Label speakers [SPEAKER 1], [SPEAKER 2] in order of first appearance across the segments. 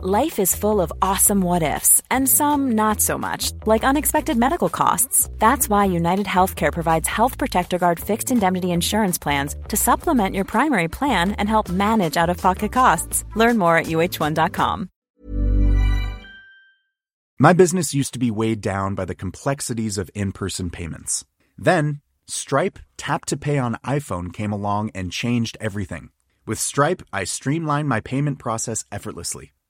[SPEAKER 1] Life is full of awesome what ifs, and some not so much, like unexpected medical costs. That's why United Healthcare provides Health Protector Guard fixed indemnity insurance plans to supplement your primary plan and help manage out of pocket costs. Learn more at uh1.com.
[SPEAKER 2] My business used to be weighed down by the complexities of in person payments. Then, Stripe Tap to Pay on iPhone came along and changed everything. With Stripe, I streamlined my payment process effortlessly.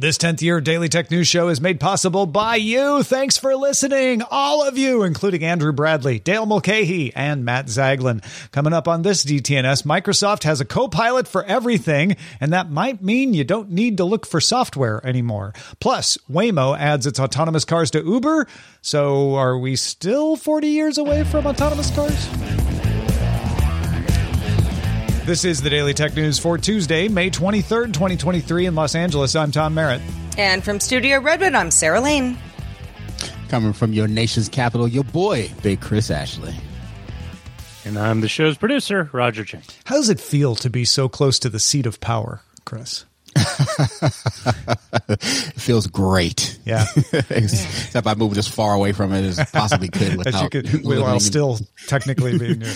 [SPEAKER 3] This 10th year Daily Tech News Show is made possible by you. Thanks for listening, all of you, including Andrew Bradley, Dale Mulcahy, and Matt Zaglin. Coming up on this DTNS, Microsoft has a co-pilot for everything, and that might mean you don't need to look for software anymore. Plus, Waymo adds its autonomous cars to Uber. So are we still 40 years away from autonomous cars? This is the Daily Tech News for Tuesday, May 23rd, 2023 in Los Angeles. I'm Tom Merritt.
[SPEAKER 4] And from Studio Redwood, I'm Sarah Lane.
[SPEAKER 5] Coming from your nation's capital, your boy, Big Chris Ashley.
[SPEAKER 6] And I'm the show's producer, Roger Chang.
[SPEAKER 3] How does it feel to be so close to the seat of power, Chris?
[SPEAKER 5] it feels great.
[SPEAKER 3] Yeah.
[SPEAKER 5] Except I moved as far away from it as possibly could without
[SPEAKER 3] could, while still technically being here.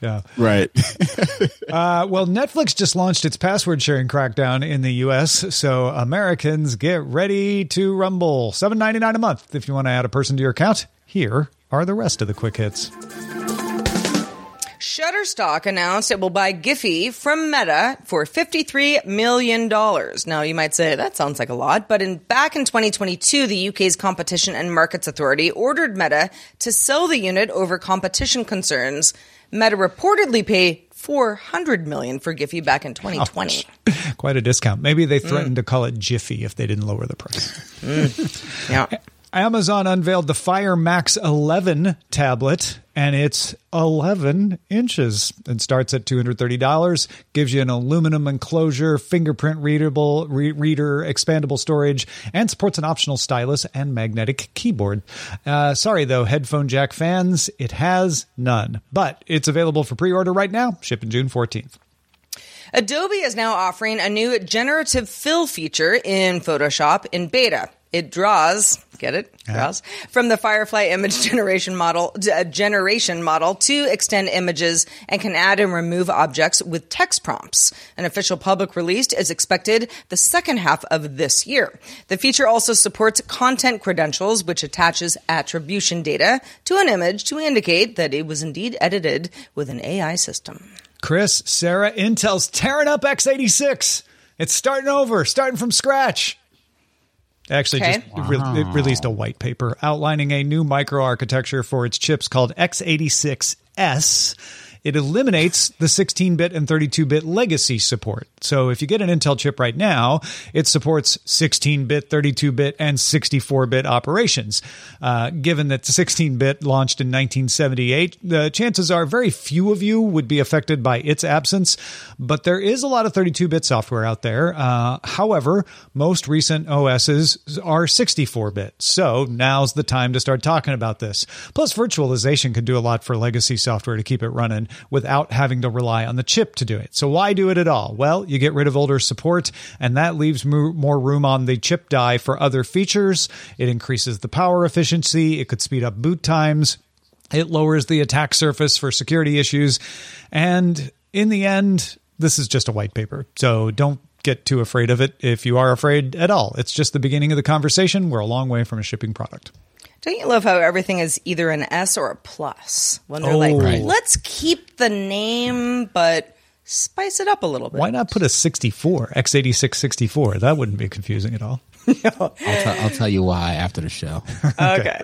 [SPEAKER 3] yeah.
[SPEAKER 5] Right.
[SPEAKER 3] uh, well, Netflix just launched its password sharing crackdown in the US, so Americans get ready to rumble. Seven ninety nine a month if you want to add a person to your account. Here are the rest of the quick hits.
[SPEAKER 4] Shutterstock announced it will buy Giphy from Meta for $53 million. Now, you might say that sounds like a lot, but in back in 2022, the UK's Competition and Markets Authority ordered Meta to sell the unit over competition concerns. Meta reportedly paid 400 million for Giphy back in 2020.
[SPEAKER 3] Oh, quite a discount. Maybe they threatened mm. to call it Jiffy if they didn't lower the price.
[SPEAKER 4] Mm. Yeah.
[SPEAKER 3] Amazon unveiled the Fire Max 11 tablet, and it's 11 inches and starts at $230. Gives you an aluminum enclosure, fingerprint readable re- reader, expandable storage, and supports an optional stylus and magnetic keyboard. Uh, sorry though, headphone jack fans, it has none, but it's available for pre-order right now. Shipping June 14th.
[SPEAKER 4] Adobe is now offering a new generative fill feature in Photoshop in beta. It draws, get it? Draws from the Firefly image generation model, uh, generation model to extend images and can add and remove objects with text prompts. An official public release is expected the second half of this year. The feature also supports content credentials, which attaches attribution data to an image to indicate that it was indeed edited with an AI system.
[SPEAKER 3] Chris, Sarah, Intel's tearing up x86. It's starting over, starting from scratch. Actually, okay. just wow. re- it released a white paper outlining a new microarchitecture for its chips called x86S it eliminates the 16 bit and 32 bit legacy support. So if you get an Intel chip right now, it supports 16 bit, 32 bit, and 64 bit operations. Uh, given that 16 bit launched in 1978, the chances are very few of you would be affected by its absence, but there is a lot of 32 bit software out there. Uh, however, most recent OSs are 64 bit. So now's the time to start talking about this. Plus, virtualization can do a lot for legacy software to keep it running without having to rely on the chip to do it. So why do it at all? Well, you get rid of older support and that leaves more room on the chip die for other features. It increases the power efficiency. It could speed up boot times. It lowers the attack surface for security issues. And in the end, this is just a white paper. So don't get too afraid of it if you are afraid at all. It's just the beginning of the conversation. We're a long way from a shipping product.
[SPEAKER 4] Don't you love how everything is either an S or a plus? When they're oh, like, right. let's keep the name, but spice it up a little bit.
[SPEAKER 3] Why not put a 64, x86 64? That wouldn't be confusing at all.
[SPEAKER 5] I'll, t- I'll tell you why after the show.
[SPEAKER 4] okay.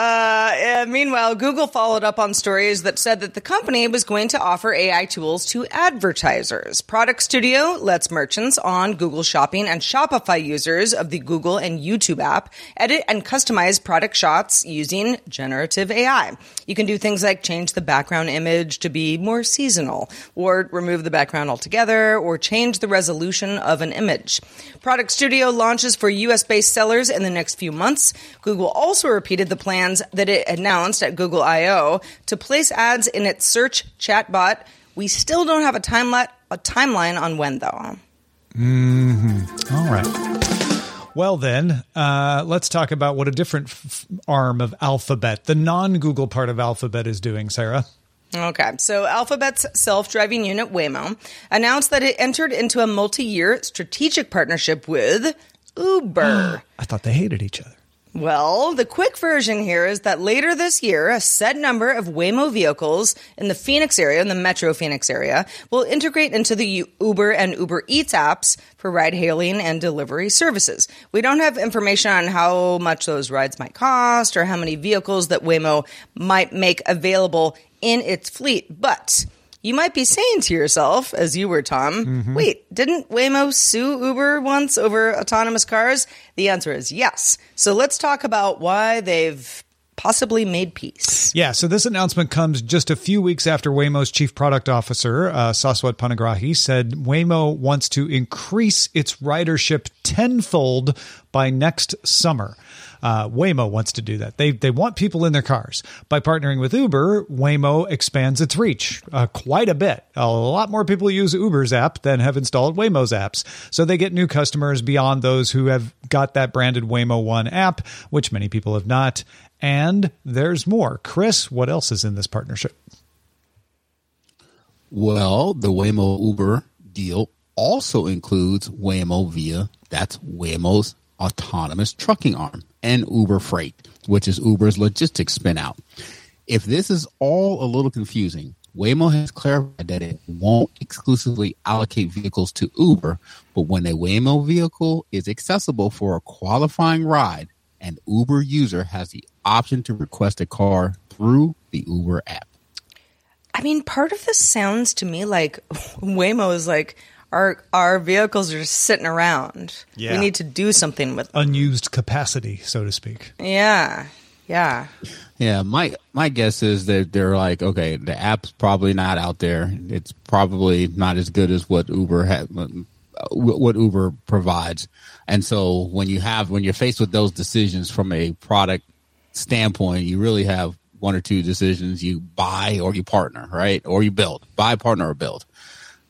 [SPEAKER 4] Uh, meanwhile, Google followed up on stories that said that the company was going to offer AI tools to advertisers. Product Studio lets merchants on Google Shopping and Shopify users of the Google and YouTube app edit and customize product shots using generative AI. You can do things like change the background image to be more seasonal, or remove the background altogether, or change the resolution of an image. Product Studio launches for US based sellers in the next few months. Google also repeated the plans that it announced at Google I/O to place ads in its search chatbot. We still don't have a timeline a timeline on when though.
[SPEAKER 3] Mm-hmm. All right. Well, then, uh, let's talk about what a different f- arm of Alphabet, the non Google part of Alphabet, is doing, Sarah.
[SPEAKER 4] Okay, so Alphabet's self driving unit Waymo announced that it entered into a multi year strategic partnership with Uber.
[SPEAKER 3] I thought they hated each other.
[SPEAKER 4] Well, the quick version here is that later this year, a set number of Waymo vehicles in the Phoenix area, in the metro Phoenix area, will integrate into the Uber and Uber Eats apps for ride hailing and delivery services. We don't have information on how much those rides might cost or how many vehicles that Waymo might make available in its fleet, but you might be saying to yourself, as you were, Tom, mm-hmm. wait, didn't Waymo sue Uber once over autonomous cars? The answer is yes. So let's talk about why they've possibly made peace.
[SPEAKER 3] Yeah, so this announcement comes just a few weeks after Waymo's chief product officer, uh, Saswat Panigrahi, said Waymo wants to increase its ridership tenfold by next summer. Uh, Waymo wants to do that. They they want people in their cars. By partnering with Uber, Waymo expands its reach uh, quite a bit. A lot more people use Uber's app than have installed Waymo's apps. So they get new customers beyond those who have got that branded Waymo One app, which many people have not. And there's more. Chris, what else is in this partnership?
[SPEAKER 5] Well, the Waymo Uber deal also includes Waymo Via. That's Waymo's autonomous trucking arm and Uber Freight, which is Uber's logistics spinout. If this is all a little confusing, Waymo has clarified that it won't exclusively allocate vehicles to Uber, but when a Waymo vehicle is accessible for a qualifying ride, an Uber user has the option to request a car through the Uber app.
[SPEAKER 4] I mean, part of this sounds to me like Waymo is like, our our vehicles are just sitting around. Yeah. We need to do something with
[SPEAKER 3] them. unused capacity, so to speak.
[SPEAKER 4] Yeah. Yeah.
[SPEAKER 5] Yeah, my my guess is that they're like, okay, the app's probably not out there. It's probably not as good as what Uber had, what Uber provides. And so when you have when you're faced with those decisions from a product standpoint, you really have one or two decisions: you buy or you partner, right? Or you build, buy, partner, or build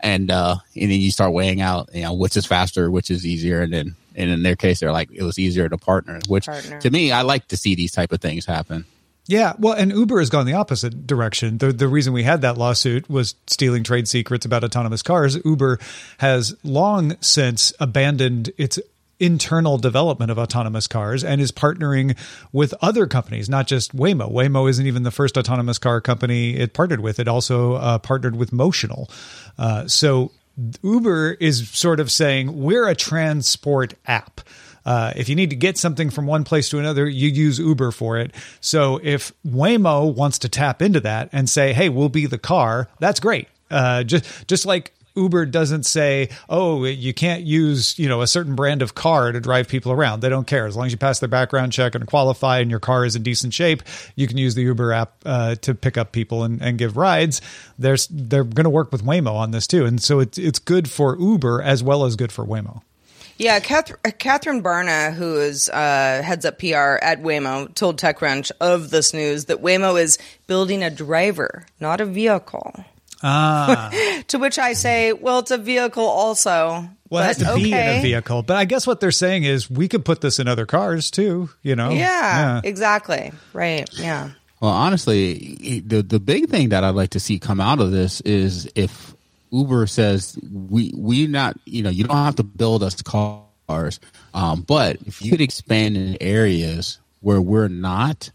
[SPEAKER 5] and uh, and then you start weighing out, you know, which is faster, which is easier, and then and in their case, they're like it was easier to partner. Which partner. to me, I like to see these type of things happen.
[SPEAKER 3] Yeah, well, and Uber has gone the opposite direction. The the reason we had that lawsuit was stealing trade secrets about autonomous cars. Uber has long since abandoned its internal development of autonomous cars and is partnering with other companies, not just Waymo. Waymo isn't even the first autonomous car company it partnered with. It also uh, partnered with Motional. Uh, so Uber is sort of saying we're a transport app. Uh, if you need to get something from one place to another, you use Uber for it. So if Waymo wants to tap into that and say, "Hey, we'll be the car," that's great. Uh, just just like Uber doesn't say, "Oh, you can't use you know a certain brand of car to drive people around." They don't care as long as you pass their background check and qualify, and your car is in decent shape. You can use the Uber app uh, to pick up people and, and give rides. There's they're going to work with Waymo on this too, and so it's it's good for Uber as well as good for Waymo.
[SPEAKER 4] Yeah, Catherine Barna, who is uh, heads up PR at Waymo, told TechCrunch of this news that Waymo is building a driver, not a vehicle.
[SPEAKER 3] Ah.
[SPEAKER 4] to which I say, well, it's a vehicle also.
[SPEAKER 3] Well, it has to okay. be in a vehicle. But I guess what they're saying is we could put this in other cars too, you know?
[SPEAKER 4] Yeah, yeah. exactly. Right. Yeah.
[SPEAKER 5] Well, honestly, the the big thing that I'd like to see come out of this is if Uber says we we not you know you don't have to build us cars, um, but if you could expand in areas where we're not,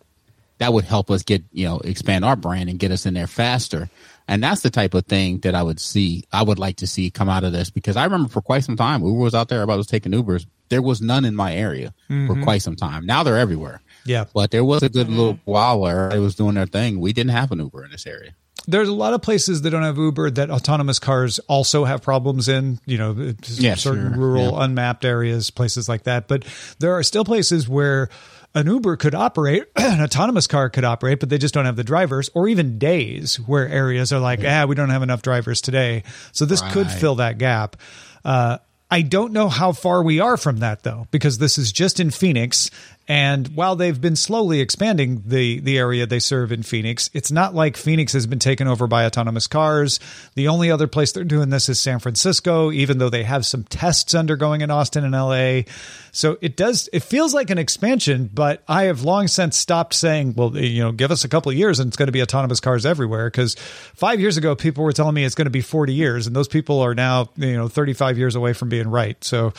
[SPEAKER 5] that would help us get you know expand our brand and get us in there faster. And that's the type of thing that I would see, I would like to see come out of this because I remember for quite some time, Uber was out there about us taking Ubers there was none in my area mm-hmm. for quite some time. Now they're everywhere.
[SPEAKER 3] Yeah.
[SPEAKER 5] But there was a good little while where it was doing their thing. We didn't have an Uber in this area.
[SPEAKER 3] There's a lot of places that don't have Uber that autonomous cars also have problems in, you know, yeah, certain sure. rural, yeah. unmapped areas, places like that. But there are still places where an Uber could operate, an autonomous car could operate, but they just don't have the drivers, or even days where areas are like, ah, we don't have enough drivers today. So this right. could fill that gap. Uh, I don't know how far we are from that though, because this is just in Phoenix. And while they've been slowly expanding the, the area they serve in Phoenix, it's not like Phoenix has been taken over by autonomous cars. The only other place they're doing this is San Francisco, even though they have some tests undergoing in Austin and LA. So it does, it feels like an expansion, but I have long since stopped saying, well, you know, give us a couple years and it's going to be autonomous cars everywhere. Cause five years ago, people were telling me it's going to be 40 years and those people are now, you know, 35 years away from being right. So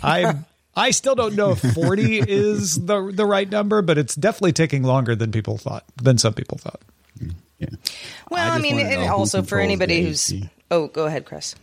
[SPEAKER 3] I I still don't know if 40 is the the right number, but it's definitely taking longer than people thought, than some people thought.
[SPEAKER 4] Yeah. Well, I, I mean, and also for anybody who's oh, go ahead, Chris.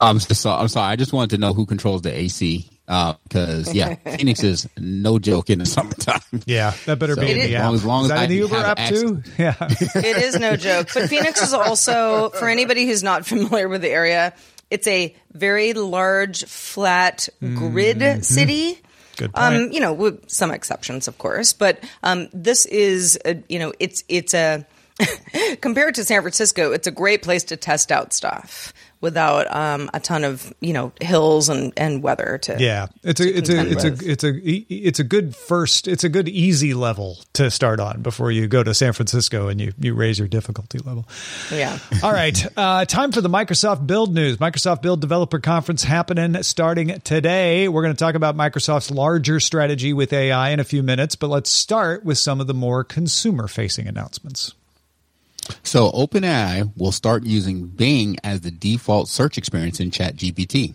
[SPEAKER 5] I'm just, I'm sorry. I just wanted to know who controls the AC because uh, yeah, Phoenix is no joke in the summertime.
[SPEAKER 3] Yeah, that better so, be in the app. As long as, that in the Uber app too?
[SPEAKER 4] Yeah, it is no joke. But Phoenix is also for anybody who's not familiar with the area. It's a very large, flat grid mm-hmm. city.
[SPEAKER 3] Good point.
[SPEAKER 4] Um, you know, with some exceptions, of course, but um, this is, a, you know, it's it's a compared to San Francisco, it's a great place to test out stuff without um, a ton of you know hills and, and weather to
[SPEAKER 3] yeah. It's a it's a it's with. a it's a it's a good first it's a good easy level to start on before you go to San Francisco and you you raise your difficulty level.
[SPEAKER 4] Yeah.
[SPEAKER 3] All right. Uh, time for the Microsoft Build news. Microsoft Build Developer Conference happening starting today. We're going to talk about Microsoft's larger strategy with AI in a few minutes but let's start with some of the more consumer facing announcements.
[SPEAKER 5] So OpenAI will start using Bing as the default search experience in ChatGPT.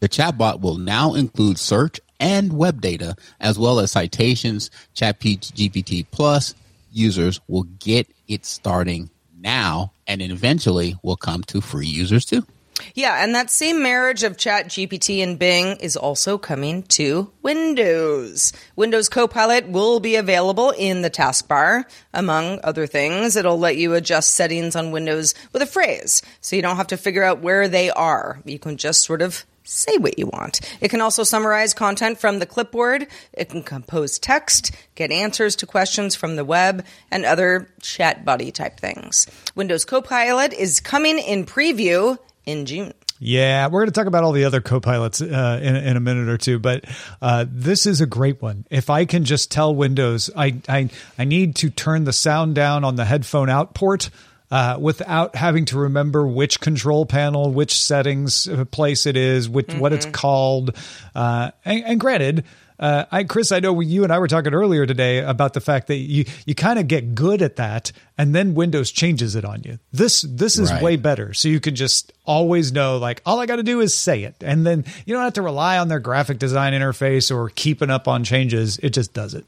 [SPEAKER 5] The chatbot will now include search and web data as well as citations. ChatGPT Plus users will get it starting now and eventually will come to free users too.
[SPEAKER 4] Yeah, and that same marriage of Chat GPT and Bing is also coming to Windows. Windows Copilot will be available in the taskbar, among other things. It'll let you adjust settings on Windows with a phrase, so you don't have to figure out where they are. You can just sort of say what you want. It can also summarize content from the clipboard. It can compose text, get answers to questions from the web, and other chat buddy type things. Windows Copilot is coming in preview in June.
[SPEAKER 3] Yeah, we're going to talk about all the other co-pilots uh, in, in a minute or two, but uh, this is a great one. If I can just tell Windows, I, I I need to turn the sound down on the headphone out port uh, without having to remember which control panel, which settings uh, place it is, which mm-hmm. what it's mm-hmm. called. Uh, and, and, granted, uh, I, Chris, I know you and I were talking earlier today about the fact that you you kind of get good at that, and then Windows changes it on you. This this is right. way better, so you can just always know like all I got to do is say it, and then you don't have to rely on their graphic design interface or keeping up on changes. It just does it.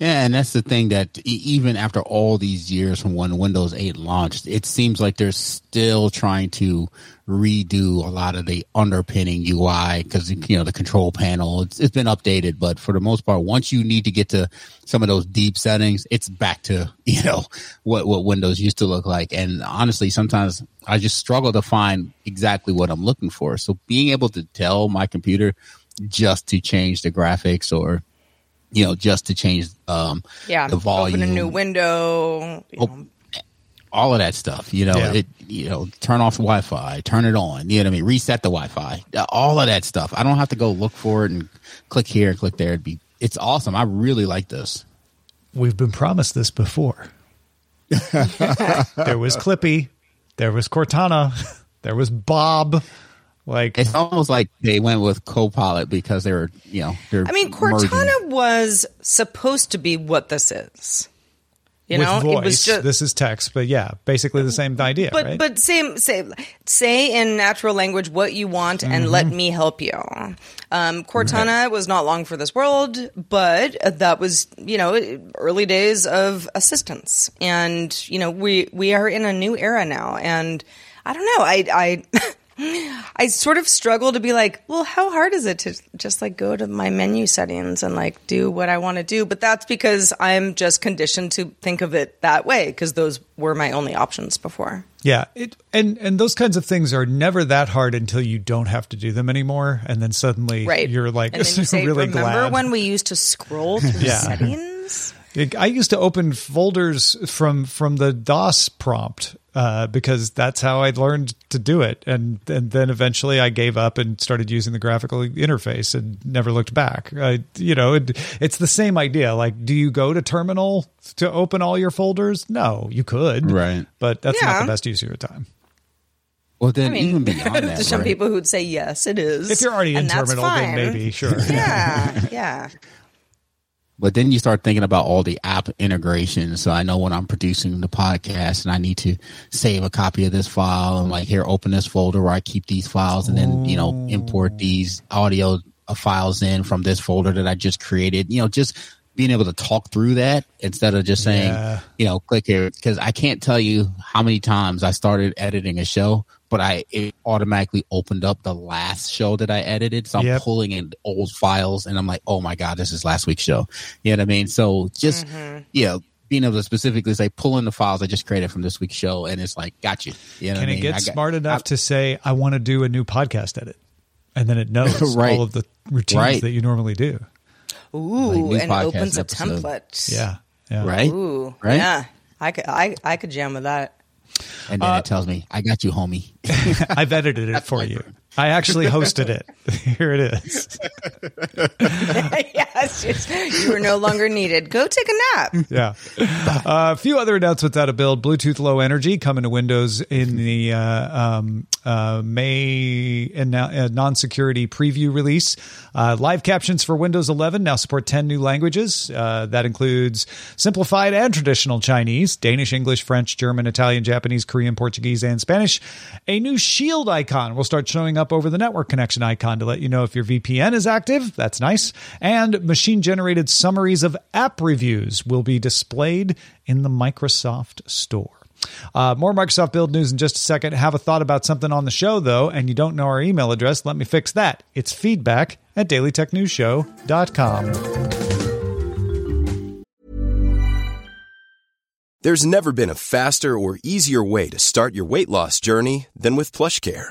[SPEAKER 5] Yeah, and that's the thing that even after all these years from when Windows 8 launched, it seems like they're still trying to redo a lot of the underpinning UI because you know the control panel it's, it's been updated, but for the most part, once you need to get to some of those deep settings, it's back to you know what what Windows used to look like. And honestly, sometimes I just struggle to find exactly what I'm looking for. So being able to tell my computer just to change the graphics or you know, just to change um,
[SPEAKER 4] yeah,
[SPEAKER 5] the volume,
[SPEAKER 4] open a new window,
[SPEAKER 5] oh, all of that stuff. You know, yeah. it you know, turn off the Wi-Fi, turn it on. You know what I mean? Reset the Wi-Fi, all of that stuff. I don't have to go look for it and click here and click there. It'd be it's awesome. I really like this.
[SPEAKER 3] We've been promised this before. there was Clippy, there was Cortana, there was Bob. Like
[SPEAKER 5] it's almost like they went with Copilot because they were, you know, they're.
[SPEAKER 4] I mean, Cortana merging. was supposed to be what this is.
[SPEAKER 3] You With know, voice, it was just, this is text, but yeah, basically the same idea.
[SPEAKER 4] But
[SPEAKER 3] right?
[SPEAKER 4] but same say say in natural language what you want mm-hmm. and let mm-hmm. me help you. Um, Cortana right. was not long for this world, but that was you know early days of assistance, and you know we we are in a new era now, and I don't know, I I. I sort of struggle to be like, well, how hard is it to just like go to my menu settings and like do what I want to do? But that's because I'm just conditioned to think of it that way because those were my only options before.
[SPEAKER 3] Yeah, it, and and those kinds of things are never that hard until you don't have to do them anymore, and then suddenly
[SPEAKER 4] right.
[SPEAKER 3] you're like
[SPEAKER 4] and then you say,
[SPEAKER 3] really
[SPEAKER 4] Remember
[SPEAKER 3] glad.
[SPEAKER 4] when we used to scroll through
[SPEAKER 3] Yeah.
[SPEAKER 4] settings?
[SPEAKER 3] I used to open folders from from the DOS prompt uh, because that's how I learned to do it, and and then eventually I gave up and started using the graphical interface and never looked back. I, you know, it, it's the same idea. Like, do you go to terminal to open all your folders? No, you could,
[SPEAKER 5] Right.
[SPEAKER 3] But that's not the best use of your time.
[SPEAKER 5] Well, then
[SPEAKER 4] I mean,
[SPEAKER 5] even beyond that,
[SPEAKER 4] to some
[SPEAKER 5] right?
[SPEAKER 4] people who'd say yes, it is.
[SPEAKER 3] If you're already in
[SPEAKER 4] and that's
[SPEAKER 3] terminal, then maybe sure.
[SPEAKER 4] Yeah, yeah.
[SPEAKER 5] But then you start thinking about all the app integrations. So I know when I'm producing the podcast and I need to save a copy of this file and like here, open this folder where I keep these files and then, you know, import these audio uh, files in from this folder that I just created, you know, just being able to talk through that instead of just saying,
[SPEAKER 3] Yeah.
[SPEAKER 5] you know, click here. Cause I can't tell you how many times I started editing a show, but I, it automatically opened up the last show that I edited. So I'm
[SPEAKER 3] Yep.
[SPEAKER 5] pulling in old files and I'm like, oh my God, this is last week's show. You know what I mean? So just, mm-hmm. yeah, being able to specifically say, pull in the files I just created from this week's show. And it's like, got you. You know
[SPEAKER 3] Can
[SPEAKER 5] what I
[SPEAKER 3] it
[SPEAKER 5] mean?
[SPEAKER 3] get
[SPEAKER 5] I got-
[SPEAKER 3] smart enough to say, I want to do a new podcast edit? And then it knows
[SPEAKER 5] Right.
[SPEAKER 3] all of the routines
[SPEAKER 5] Right.
[SPEAKER 3] that you normally do.
[SPEAKER 4] Ooh,
[SPEAKER 5] new
[SPEAKER 4] and
[SPEAKER 5] podcast
[SPEAKER 4] opens a template.
[SPEAKER 3] Yeah. Yeah.
[SPEAKER 5] Right?
[SPEAKER 4] Ooh,
[SPEAKER 5] Right?
[SPEAKER 4] Yeah, I could, I, I could jam with that.
[SPEAKER 5] And then uh, it tells me, I got you, homie.
[SPEAKER 3] I've edited it for you. I actually hosted it. Here it is.
[SPEAKER 4] you are no longer needed. Go take a nap.
[SPEAKER 3] Yeah. Uh, a few other announcements out of build. Bluetooth Low Energy coming to Windows in the uh, um, uh, May uh, non-security preview release. Uh, live captions for Windows 11 now support 10 new languages. Uh, that includes simplified and traditional Chinese, Danish, English, French, German, Italian, Japanese, Korean, Portuguese, and Spanish. A new shield icon will start showing up over the network connection icon to let you know if your VPN is active. That's nice. And machine generated summaries of app reviews will be displayed in the Microsoft Store. Uh, more Microsoft Build news in just a second. Have a thought about something on the show, though, and you don't know our email address. Let me fix that. It's feedback at dailytechnewsshow.com.
[SPEAKER 7] There's never been a faster or easier way to start your weight loss journey than with PlushCare.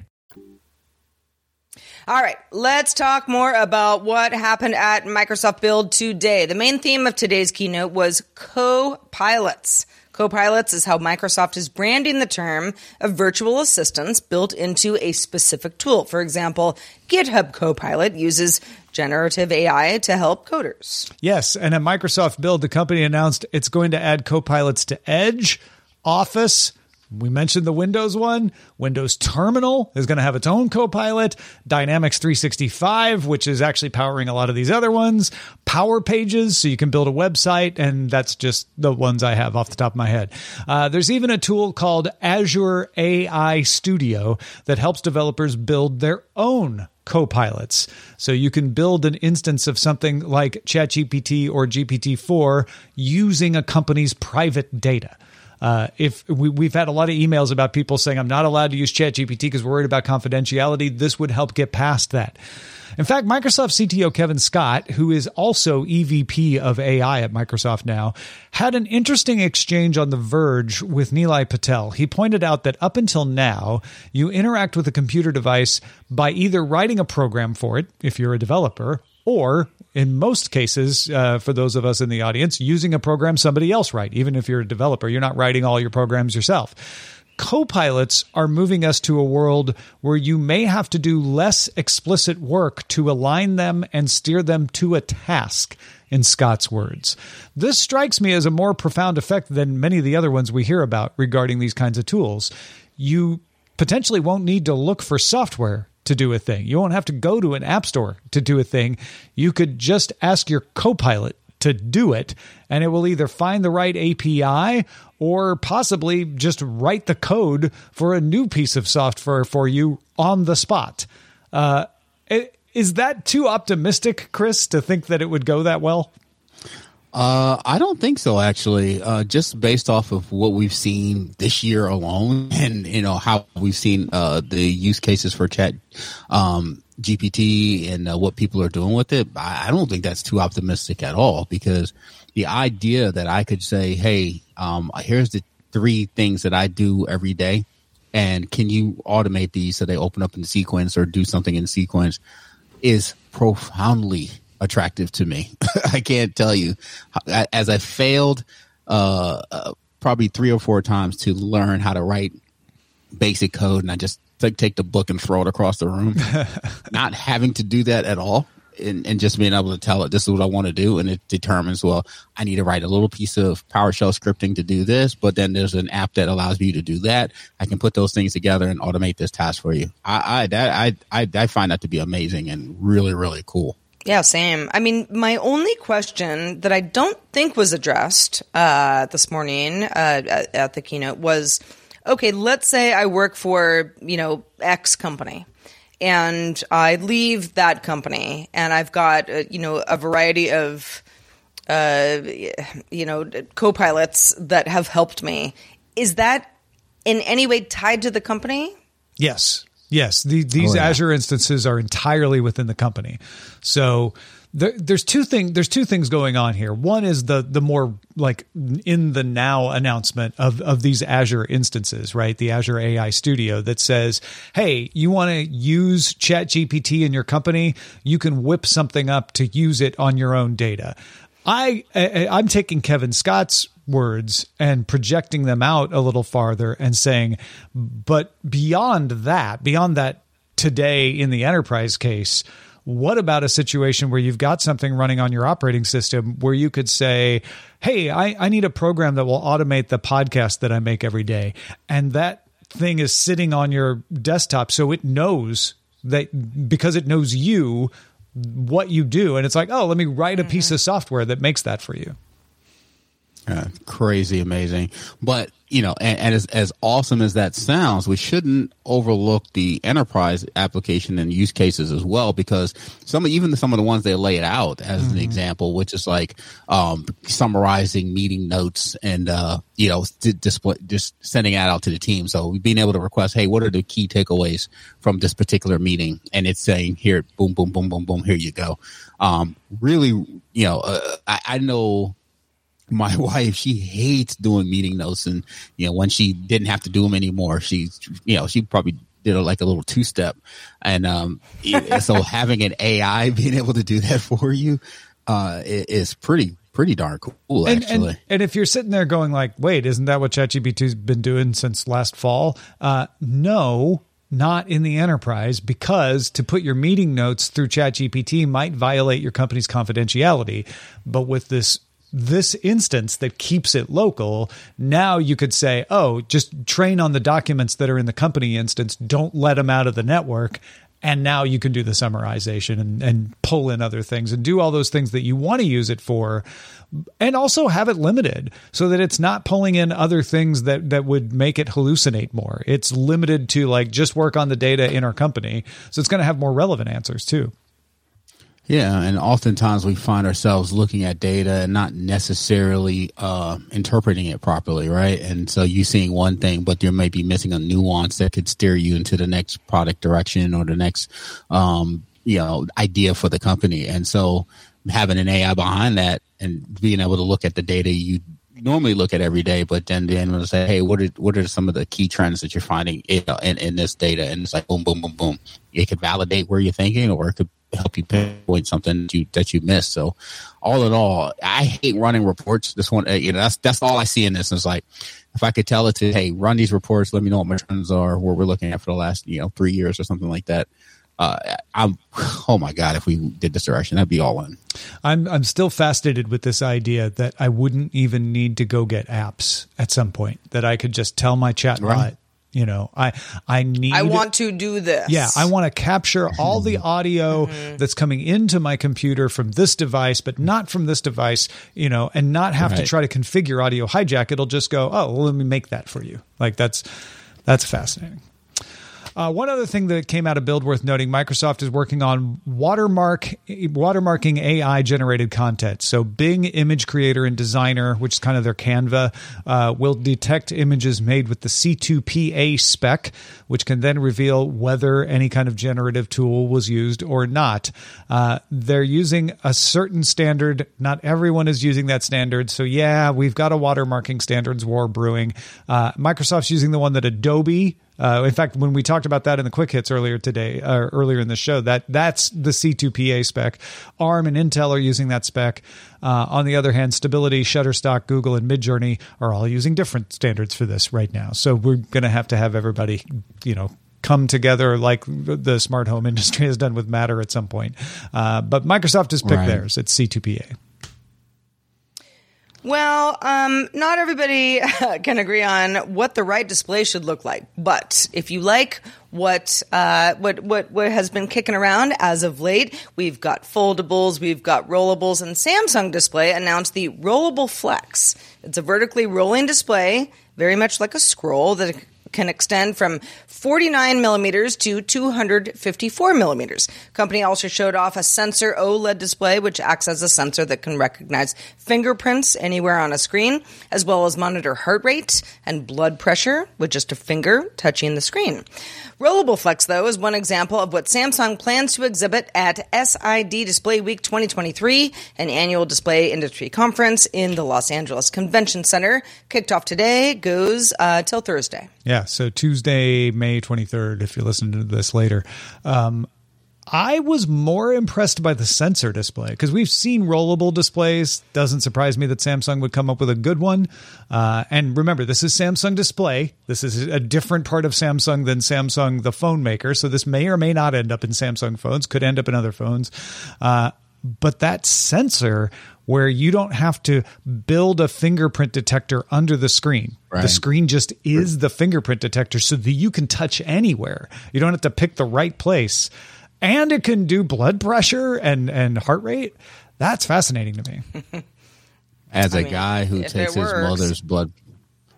[SPEAKER 4] All right, let's talk more about what happened at Microsoft Build today. The main theme of today's keynote was co-pilots. Co-pilots is how Microsoft is branding the term of virtual assistants built into a specific tool. For example, GitHub Copilot uses generative AI to help coders.
[SPEAKER 3] Yes, and at Microsoft Build, the company announced it's going to add co-pilots to Edge, Office, we mentioned the Windows one. Windows Terminal is going to have its own Copilot. Dynamics 365, which is actually powering a lot of these other ones. Power Pages, so you can build a website, and that's just the ones I have off the top of my head. Uh, there's even a tool called Azure AI Studio that helps developers build their own co-pilots. So you can build an instance of something like ChatGPT or GPT-4 using a company's private data. Uh, if we, have had a lot of emails about people saying I'm not allowed to use ChatGPT because we're worried about confidentiality, this would help get past that. In fact, Microsoft CTO Kevin Scott, who is also EVP of AI at Microsoft now, had an interesting exchange on The Verge with Nilay Patel. He pointed out that up until now, you interact with a computer device by either writing a program for it, if you're a developer, or in most cases, uh, for those of us in the audience, using a program somebody else write. Even if you're a developer, you're not writing all your programs yourself. Co-pilots are moving us to a world where you may have to do less explicit work to align them and steer them to a task in Scott's words. This strikes me as a more profound effect than many of the other ones we hear about regarding these kinds of tools. You potentially won't need to look for software to do a thing. You won't have to go to an app store to do a thing. You could just ask your copilot to do it, and it will either find the right API or possibly just write the code for a new piece of software for you on the spot. Uh, is that too optimistic, Chris, to think that it would go that well?
[SPEAKER 5] Uh, I don't think so, actually. Uh, just based off of what we've seen this year alone, and you know how we've seen uh, the use cases for Chat um, GPT and uh, what people are doing with it, I, I, don't think that's too optimistic at all. Because the idea that I could say, "Hey, um, here's the three things that I do every day, and can you automate these so they open up in sequence or do something in sequence?" is profoundly attractive to me. I can't tell you. As I failed uh, uh, probably three or four times to learn how to write basic code, and I just take, take the book and throw it across the room, not having to do that at all. And, and, just being able to tell it this is what I want to do, and it determines well I need to write a little piece of PowerShell scripting to do this, but then there's an app that allows you to do that. I can put those things together and automate this task for you. I I that, I, I I find that to be amazing and really really cool.
[SPEAKER 4] Yeah, same. I mean, my only question that I don't think was addressed uh, this morning uh, at, at, the keynote was okay, let's say I work for, you know, X company and I leave that company and I've got, uh, you know, a variety of, uh, you know, co pilots that have helped me. Is that in any way tied to the company?
[SPEAKER 3] Yes. Yes, the, these oh, yeah. Azure instances are entirely within the company. So there, there's two thing there's two things going on here. One is the the more like in the now announcement of of these Azure instances, right? The Azure AI Studio that says, "Hey, you want to use ChatGPT in your company? You can whip something up to use it on your own data." I, I I'm taking Kevin Scott's words and projecting them out a little farther and saying, but beyond that, beyond that today in the enterprise case, what about a situation where you've got something running on your operating system where you could say, Hey, I, I need a program that will automate the podcast that I make every day. And that thing is sitting on your desktop. So it knows that because it knows you, what you do. And it's like, oh, let me write a piece mm-hmm. of software that makes that for you.
[SPEAKER 5] Uh, crazy amazing. But, you know, and, and, as, as awesome as that sounds, we shouldn't overlook the enterprise application and use cases as well, because some, even some of the ones they lay it out as mm-hmm. an example, which is like, um, summarizing meeting notes and, uh, you know, display, just sending it out to the team. So being able to request, Hey, what are the key takeaways from this particular meeting? And it's saying here, boom, boom, boom, boom, boom, here you go. Um, really, you know, uh, I, I know, my wife, she hates doing meeting notes. And, you know, when she didn't have to do them anymore, she, you know, she probably did a, like a little two step. And, um, so having an AI being able to do that for you, uh, is pretty, pretty darn cool,
[SPEAKER 3] and,
[SPEAKER 5] actually.
[SPEAKER 3] And, and, if you're sitting there going like, wait, isn't that what ChatGPT's been doing since last fall? Uh, no, not in the enterprise because to put your meeting notes through ChatGPT might violate your company's confidentiality. But with this this instance that keeps it local. Now you could say, oh, just train on the documents that are in the company instance. Don't let them out of the network. And now you can do the summarization and, and pull in other things and do all those things that you want to use it for. And also have it limited so that it's not pulling in other things that, that would make it hallucinate more. It's limited to like just work on the data in our company. So it's going to have more relevant answers too.
[SPEAKER 5] Yeah, and oftentimes we find ourselves looking at data and not necessarily uh, interpreting it properly, right? And so you seeing one thing, but you may be missing a nuance that could steer you into the next product direction or the next, um, you know, idea for the company. And so having an AI behind that and being able to look at the data you normally look at every day, but then then we'll say, hey, what are what are some of the key trends that you're finding in, in, in this data? And it's like boom, boom, boom, boom. It could validate where you're thinking, or it could help you pinpoint something that you that you missed. So, all in all, I hate running reports. This one, uh, you know, that's that's all I see in this. Is like, if I could tell it to, hey, run these reports, let me know what my trends are, where we're looking at for the last, you know, three years or something like that. Uh, I'm, oh my god, if we did this direction, that'd be all in.
[SPEAKER 3] I'm I'm still fascinated with this idea that I wouldn't even need to go get apps at some point. That I could just tell my chat right you know i i need
[SPEAKER 4] i want to do this.
[SPEAKER 3] Yeah i want to capture all the audio mm-hmm. that's coming into my computer from this device but not from this device you know and not have right. to try to configure audio hijack. It'll just go oh well let me make that for you. Like that's that's fascinating uh, one other thing that came out of Build worth noting: Microsoft is working on watermark watermarking AI generated content. So Bing Image Creator and Designer, which is kind of their Canva, uh, will detect images made with the C2PA spec, which can then reveal whether any kind of generative tool was used or not. Uh, they're using a certain standard. Not everyone is using that standard. So yeah, we've got a watermarking standards war brewing. Uh, Microsoft's using the one that Adobe uh, in fact, when we talked about that in the quick hits earlier today, uh, earlier in the show, that that's the C2PA spec. ARM and Intel are using that spec. Uh, on the other hand, Stability, Shutterstock, Google, and Midjourney are all using different standards for this right now. So we're going to have to have everybody, you know, come together like the smart home industry has done with Matter at some point. Uh, but Microsoft has picked right. theirs. It's C2PA.
[SPEAKER 4] Well, um, not everybody can agree on what the right display should look like. But if you like what uh, what what what has been kicking around as of late, we've got foldables, we've got rollables, and Samsung Display announced the Rollable Flex. It's a vertically rolling display, very much like a scroll that can extend from 49 millimeters to 254 millimeters. Company also showed off a sensor OLED display, which acts as a sensor that can recognize fingerprints anywhere on a screen, as well as monitor heart rate and blood pressure with just a finger touching the screen. Rollable Flex, though, is one example of what Samsung plans to exhibit at SID Display Week 2023, an annual display industry conference in the Los Angeles Convention Center. Kicked off today, goes uh, till Thursday.
[SPEAKER 3] Yeah, so Tuesday, May 23rd, if you're listening to this later. Um, I was more impressed by the sensor display because we've seen rollable displays. Doesn't surprise me that Samsung would come up with a good one. Uh, and remember, this is Samsung Display. This is a different part of Samsung than Samsung, the phone maker. So this may or may not end up in Samsung phones, could end up in other phones. Uh, but that sensor where you don't have to build a fingerprint detector under the screen. Right. The screen just is the fingerprint detector so that you can touch anywhere. You don't have to pick the right place and it can do blood pressure and and heart rate. That's fascinating to me.
[SPEAKER 5] As I a mean, guy who takes his mother's blood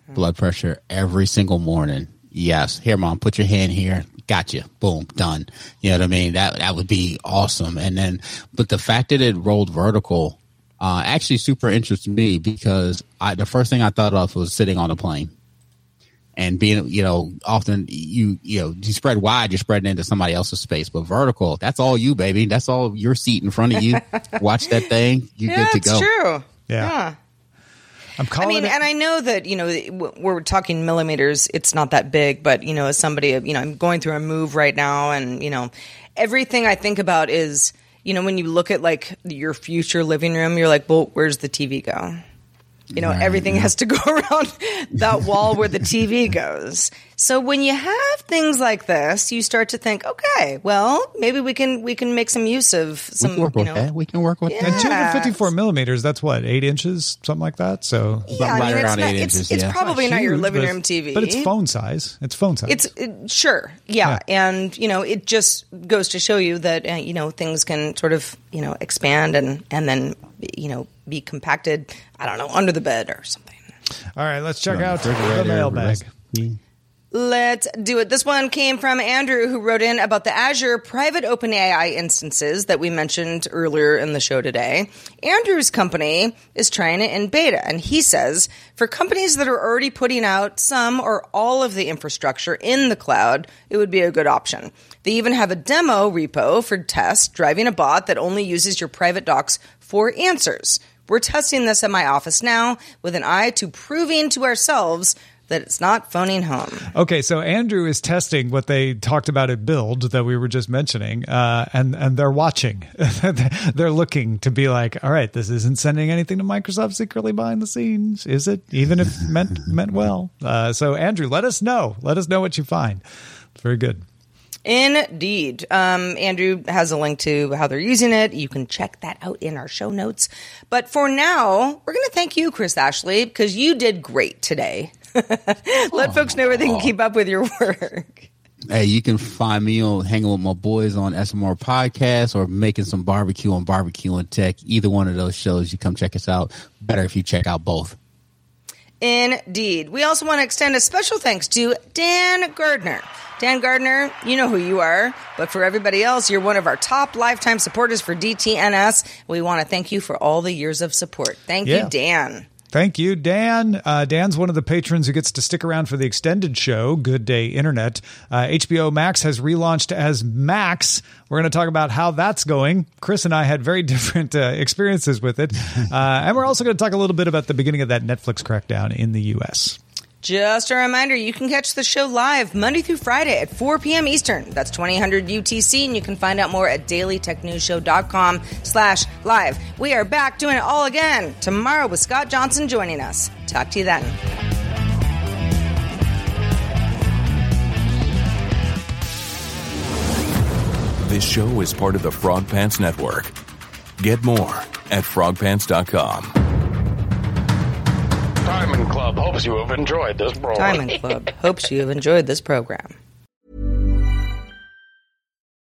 [SPEAKER 5] blood pressure every single morning, yes. Here, mom, put your hand here. Gotcha. Boom, done. You know what I mean? That that would be awesome. And then, but the fact that it rolled vertical, uh, actually super interested me because I, the first thing I thought of was sitting on a plane and being you know often you you know you spread wide you're spreading into somebody else's space but vertical that's all you baby that's all your seat in front of you watch that thing you
[SPEAKER 4] yeah,
[SPEAKER 5] good to go
[SPEAKER 4] true
[SPEAKER 3] yeah,
[SPEAKER 4] yeah.
[SPEAKER 3] I'm calling
[SPEAKER 4] I mean,
[SPEAKER 3] it-
[SPEAKER 4] and I know that you know we're talking millimeters. It's not that big, but you know, as somebody, you know, I'm going through a move right now, and you know, everything I think about is, you know, when you look at like your future living room, you're like, well, where's the TV go? You know, right, everything has to go around that wall where the TV goes. So when you have things like this, you start to think, okay, well, maybe we can we can make some use of some.
[SPEAKER 5] We can work
[SPEAKER 4] you
[SPEAKER 5] with that. We can work with
[SPEAKER 4] Yeah.
[SPEAKER 3] And 254 millimeters, that's what, eight inches, something like that? So
[SPEAKER 4] Yeah, I mean, it's,
[SPEAKER 5] around
[SPEAKER 4] not,
[SPEAKER 5] eight
[SPEAKER 4] it's,
[SPEAKER 5] inches,
[SPEAKER 4] it's
[SPEAKER 5] yeah.
[SPEAKER 4] probably not your living room TV,
[SPEAKER 3] But it's phone size. It's phone size.
[SPEAKER 4] It's it, sure, yeah. and you know, it just goes to show you that uh, you know things can sort of you know expand and and then you know be compacted. I don't know under the bed or something.
[SPEAKER 3] All right, let's check out the
[SPEAKER 5] refrigerator,
[SPEAKER 3] mailbag.
[SPEAKER 4] Let's do it. This one came from Andrew, who wrote in about the Azure private OpenAI instances that we mentioned earlier in the show today. Andrew's company is trying it in beta, and he says for companies that are already putting out some or all of the infrastructure in the cloud, it would be a good option. They even have a demo repo for test driving a bot that only uses your private docs for answers. We're testing this at my office now with an eye to proving to ourselves that it's not phoning home.
[SPEAKER 3] Okay, so Andrew is testing what they talked about at Build that we were just mentioning, uh, and and they're watching. they're looking to be like, all right, this isn't sending anything to Microsoft secretly behind the scenes, is it? Even if meant meant well. Uh, so Andrew, let us know. Let us know what you find. Very good.
[SPEAKER 4] Indeed. Um, Andrew has a link to how they're using it. You can check that out in our show notes. But for now, we're going to thank you, Chris Ashley, because you did great today. Let folks know where they can oh. keep up with your work.
[SPEAKER 5] Hey, you can find me on hanging with my boys on SMR podcast or making some barbecue on barbecue and tech. Either one of those shows, you come check us out. Better if you check out both.
[SPEAKER 4] Indeed. We also want to extend a special thanks to Dan Gardner. Dan Gardner, you know who you are, but for everybody else, you're one of our top lifetime supporters for DTNS. We want to thank you for all the years of support. Thank
[SPEAKER 3] Yeah.
[SPEAKER 4] you, Dan.
[SPEAKER 3] Thank you, Dan. Uh, Dan's one of the patrons who gets to stick around for the extended show, Good Day Internet. Uh, HBO Max has relaunched as Max. We're going to talk about how that's going. Chris and I had very different uh, experiences with it. Uh, and we're also going to talk a little bit about the beginning of that Netflix crackdown in the U.S.
[SPEAKER 4] Just a reminder, you can catch the show live Monday through Friday at 4 p.m. Eastern. That's 2000 UTC, and you can find out more at dailytechnewsshow.com slash live. We are back doing it all again tomorrow with Scott Johnson joining us. Talk to you then.
[SPEAKER 8] This show is part of the Frogpants Network. Get more at frogpants.com.
[SPEAKER 9] Diamond Club hopes you have enjoyed this program.
[SPEAKER 4] Diamond Club hopes you have enjoyed this program.